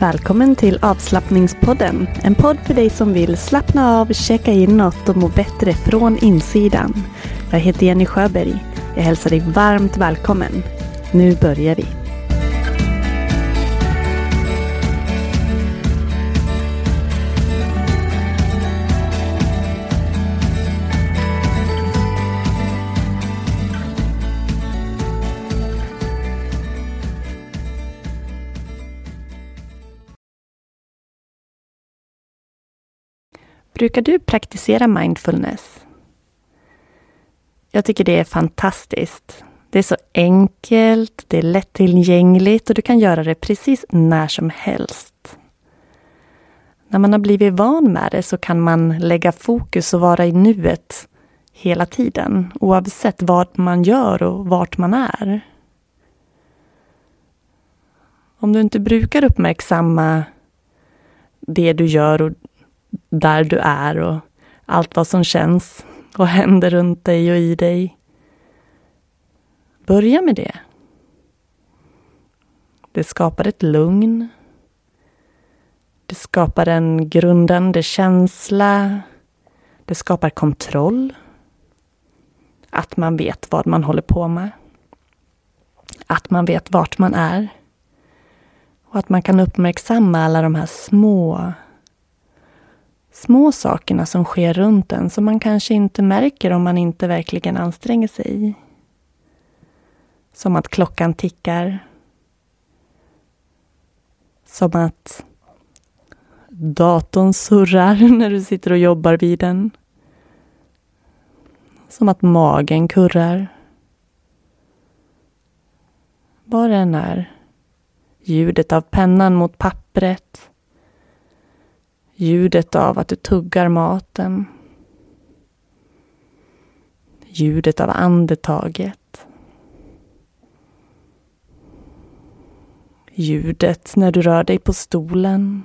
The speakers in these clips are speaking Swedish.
Välkommen till avslappningspodden. En podd för dig som vill slappna av, checka inåt och må bättre från insidan. Jag heter Jenny Sjöberg. Jag hälsar dig varmt välkommen. Nu börjar vi. Brukar du praktisera mindfulness? Jag tycker det är fantastiskt. Det är så enkelt, det är lättillgängligt och du kan göra det precis när som helst. När man har blivit van med det så kan man lägga fokus och vara i nuet hela tiden, oavsett vad man gör och vart man är. Om du inte brukar uppmärksamma det du gör och där du är och allt vad som känns och händer runt dig och i dig. Börja med det. Det skapar ett lugn. Det skapar en grundande känsla. Det skapar kontroll. Att man vet vad man håller på med. Att man vet vart man är. Och att man kan uppmärksamma alla de här små små sakerna som sker runt en som man kanske inte märker om man inte verkligen anstränger sig. Som att klockan tickar. Som att datorn surrar när du sitter och jobbar vid den. Som att magen kurrar. Vad det än är. Ljudet av pennan mot pappret Ljudet av att du tuggar maten. Ljudet av andetaget. Ljudet när du rör dig på stolen.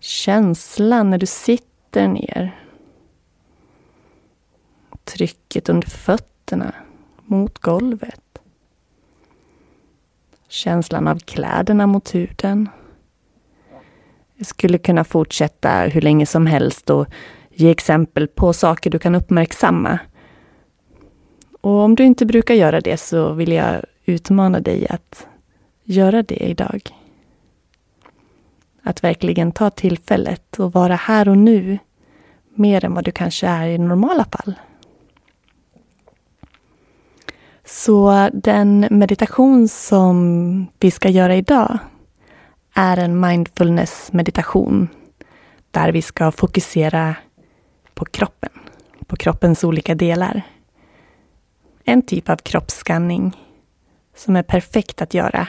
Känslan när du sitter ner. Trycket under fötterna mot golvet. Känslan av kläderna mot huden. Jag skulle kunna fortsätta hur länge som helst och ge exempel på saker du kan uppmärksamma. Och om du inte brukar göra det så vill jag utmana dig att göra det idag. Att verkligen ta tillfället och vara här och nu mer än vad du kanske är i normala fall. Så den meditation som vi ska göra idag är en mindfulness meditation där vi ska fokusera på kroppen, på kroppens olika delar. En typ av kroppsskanning som är perfekt att göra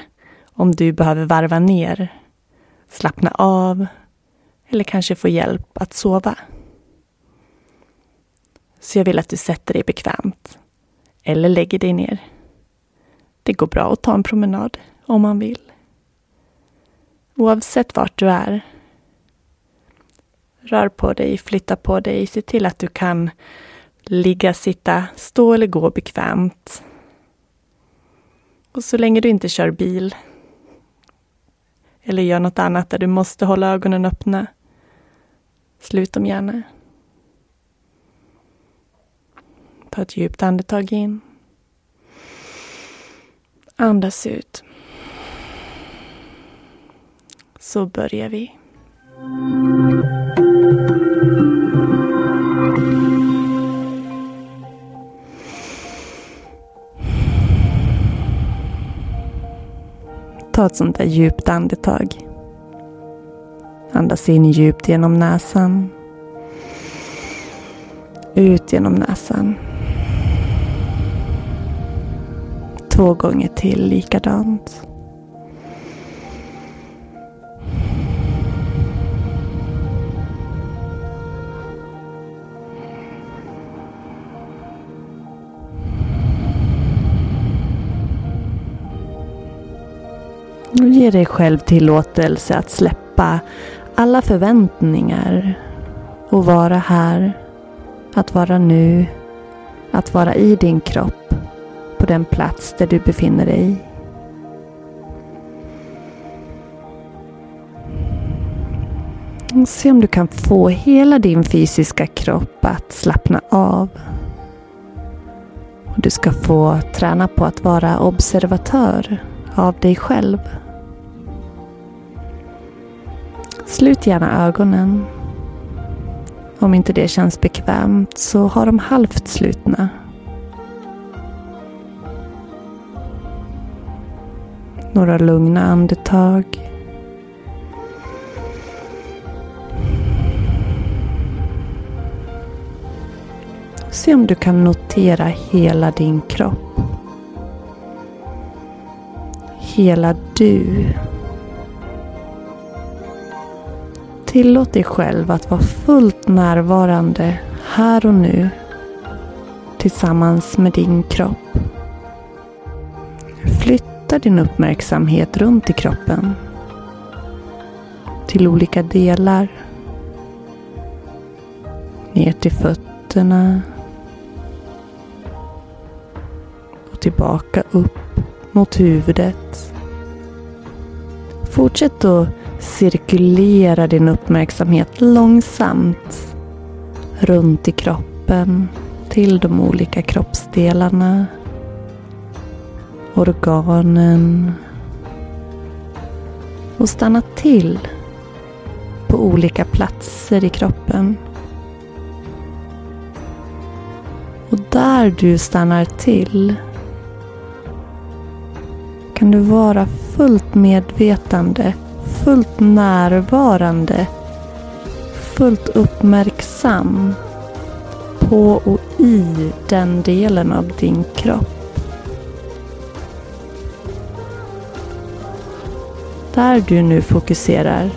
om du behöver varva ner, slappna av eller kanske få hjälp att sova. Så jag vill att du sätter dig bekvämt eller lägger dig ner. Det går bra att ta en promenad om man vill. Oavsett vart du är. Rör på dig, flytta på dig, se till att du kan ligga, sitta, stå eller gå bekvämt. Och så länge du inte kör bil eller gör något annat där du måste hålla ögonen öppna, slut dem gärna. Ta ett djupt andetag in. Andas ut. Så börjar vi. Ta ett sånt där djupt andetag. Andas in djupt genom näsan. Ut genom näsan. Två gånger till likadant. Ge dig själv tillåtelse att släppa alla förväntningar och vara här. Att vara nu. Att vara i din kropp på den plats där du befinner dig. Se om du kan få hela din fysiska kropp att slappna av. Du ska få träna på att vara observatör av dig själv. Slut gärna ögonen. Om inte det känns bekvämt så ha dem halvt slutna. Några lugna andetag. Se om du kan notera hela din kropp. Hela du. Tillåt dig själv att vara fullt närvarande här och nu tillsammans med din kropp. Flytta din uppmärksamhet runt i kroppen till olika delar. Ner till fötterna och tillbaka upp mot huvudet. Fortsätt att cirkulera din uppmärksamhet långsamt runt i kroppen till de olika kroppsdelarna, organen och stanna till på olika platser i kroppen. Och där du stannar till kan du vara fullt medvetande fullt närvarande, fullt uppmärksam på och i den delen av din kropp. Där du nu fokuserar,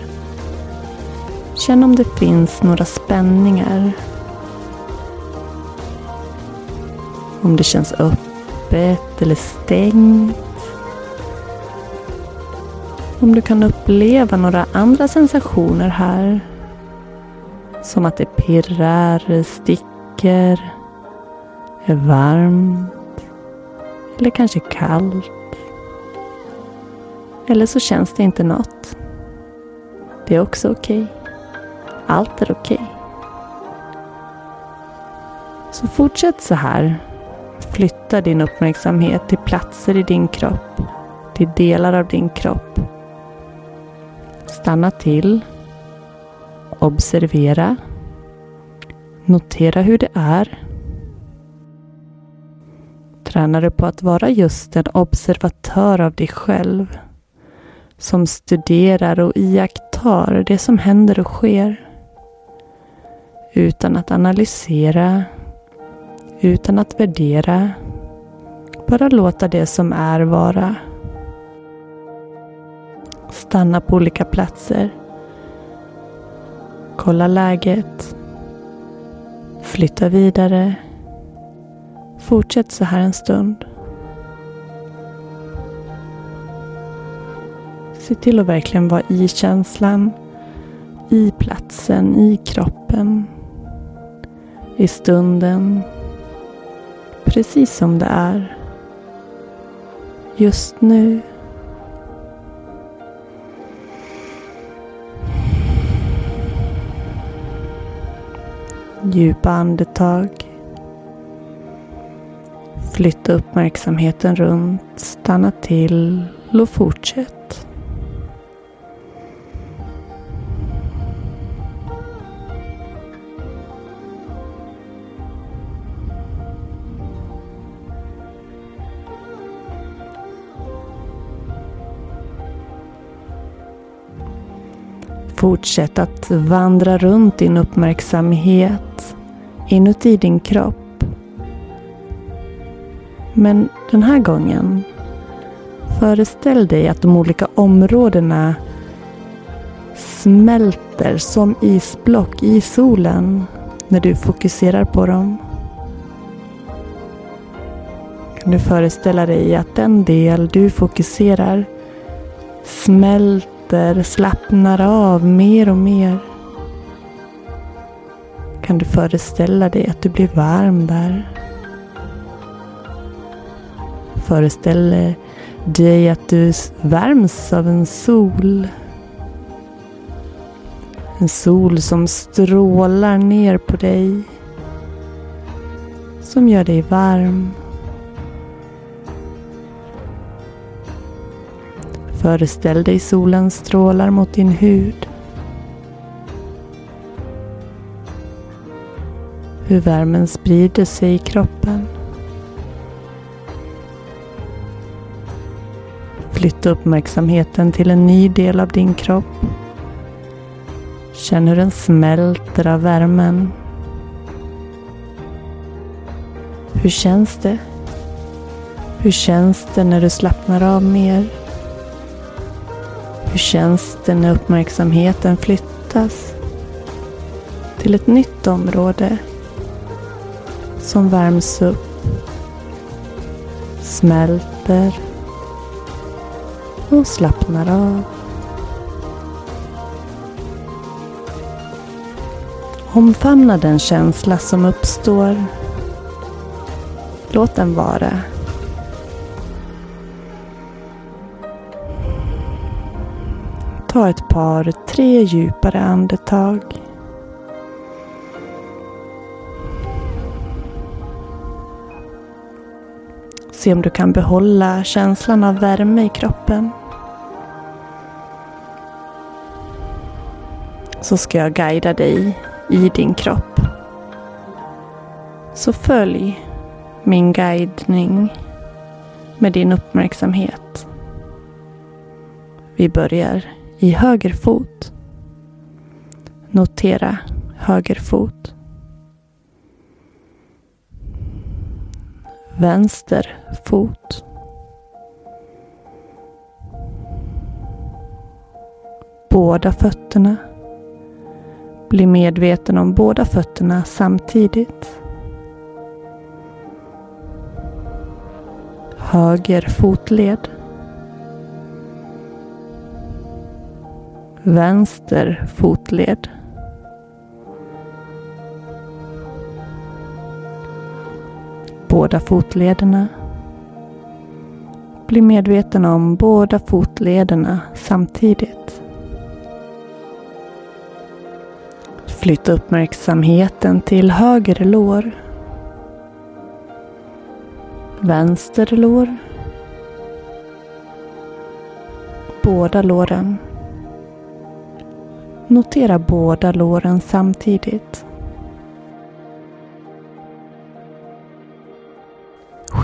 känn om det finns några spänningar. Om det känns öppet eller stängt. Om du kan uppleva några andra sensationer här. Som att det pirrar, sticker, är varmt eller kanske kallt. Eller så känns det inte något. Det är också okej. Okay. Allt är okej. Okay. Så fortsätt så här. Flytta din uppmärksamhet till platser i din kropp, till delar av din kropp Stanna till. Observera. Notera hur det är. Tränar du på att vara just en observatör av dig själv som studerar och iakttar det som händer och sker utan att analysera, utan att värdera. Bara låta det som är vara. Stanna på olika platser. Kolla läget. Flytta vidare. Fortsätt så här en stund. Se till att verkligen vara i känslan, i platsen, i kroppen, i stunden, precis som det är. Just nu. Djupa andetag. Flytta uppmärksamheten runt, stanna till och fortsätt. Fortsätt att vandra runt din uppmärksamhet inuti din kropp. Men den här gången Föreställ dig att de olika områdena smälter som isblock i solen när du fokuserar på dem. Kan du föreställa dig att den del du fokuserar smälter, slappnar av mer och mer. Kan du föreställa dig att du blir varm där? Föreställ dig att du värms av en sol. En sol som strålar ner på dig. Som gör dig varm. Föreställ dig solen strålar mot din hud. Hur värmen sprider sig i kroppen. Flytta uppmärksamheten till en ny del av din kropp. Känn hur den smälter av värmen. Hur känns det? Hur känns det när du slappnar av mer? Hur känns det när uppmärksamheten flyttas till ett nytt område som värms upp, smälter och slappnar av. Omfamna den känsla som uppstår. Låt den vara. Ta ett par, tre djupare andetag. Se om du kan behålla känslan av värme i kroppen. Så ska jag guida dig i din kropp. Så följ min guidning med din uppmärksamhet. Vi börjar i höger fot. Notera höger fot. Vänster fot. Båda fötterna. Bli medveten om båda fötterna samtidigt. Höger fotled. Vänster fotled. Båda fotlederna. Bli medveten om båda fotlederna samtidigt. Flytta uppmärksamheten till höger lår. Vänster lår. Båda låren. Notera båda låren samtidigt.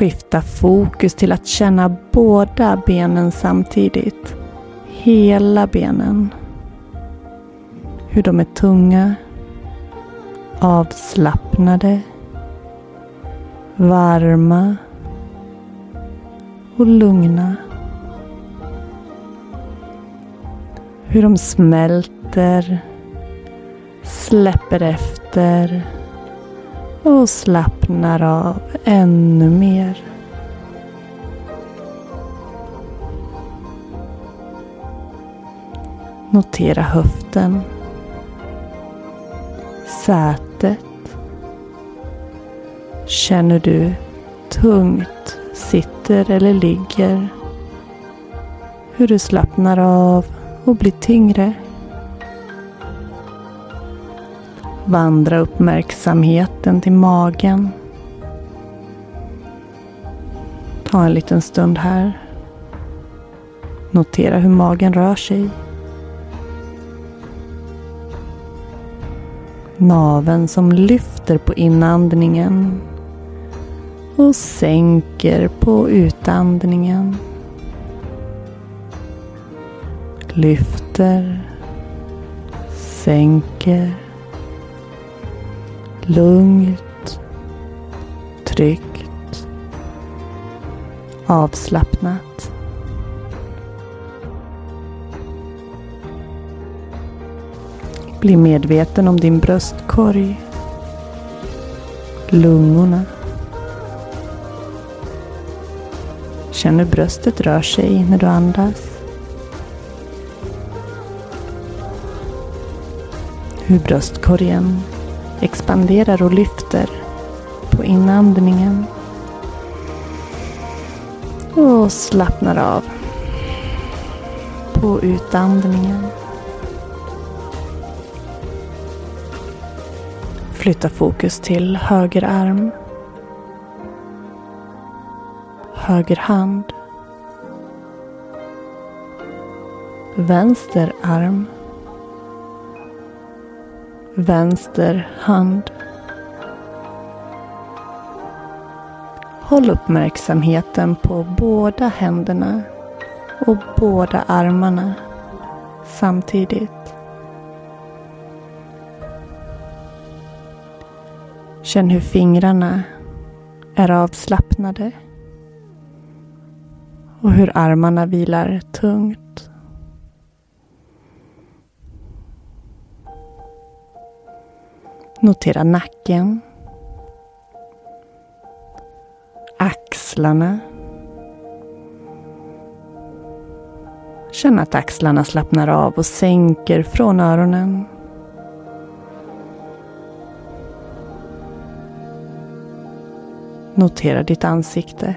Skifta fokus till att känna båda benen samtidigt. Hela benen. Hur de är tunga, avslappnade, varma och lugna. Hur de smälter, släpper efter och slappnar av ännu mer. Notera höften. Sätet. Känner du tungt sitter eller ligger? Hur du slappnar av och blir tyngre. Vandra uppmärksamheten till magen. Ta en liten stund här. Notera hur magen rör sig. Naven som lyfter på inandningen och sänker på utandningen. Lyfter, sänker. Lugnt, tryggt, avslappnat. Bli medveten om din bröstkorg, lungorna. Känn hur bröstet rör sig när du andas. Hur bröstkorgen expanderar och lyfter på inandningen. Och slappnar av på utandningen. Flytta fokus till höger arm. Höger hand. Vänster arm. Vänster hand. Håll uppmärksamheten på båda händerna och båda armarna samtidigt. Känn hur fingrarna är avslappnade och hur armarna vilar tungt. Notera nacken. Axlarna. Känn att axlarna slappnar av och sänker från öronen. Notera ditt ansikte.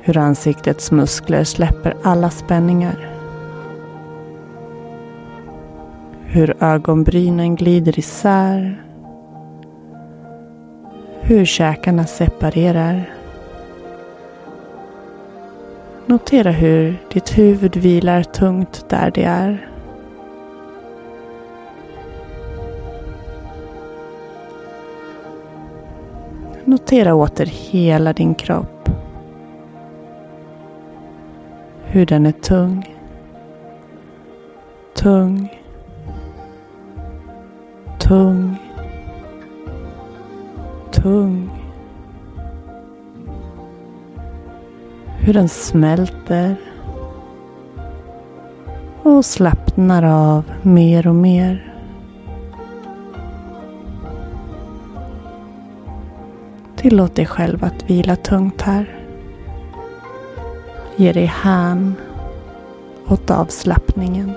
Hur ansiktets muskler släpper alla spänningar. Hur ögonbrynen glider isär. Hur käkarna separerar. Notera hur ditt huvud vilar tungt där det är. Notera åter hela din kropp. Hur den är tung. Tung tung, tung. Hur den smälter och slappnar av mer och mer. Tillåt dig själv att vila tungt här. Ge dig hän åt avslappningen.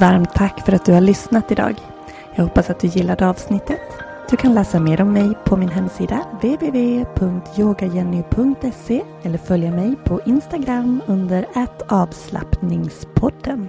Ett varmt tack för att du har lyssnat idag. Jag hoppas att du gillade avsnittet. Du kan läsa mer om mig på min hemsida www.yogajenny.se eller följa mig på Instagram under avslappningspodden.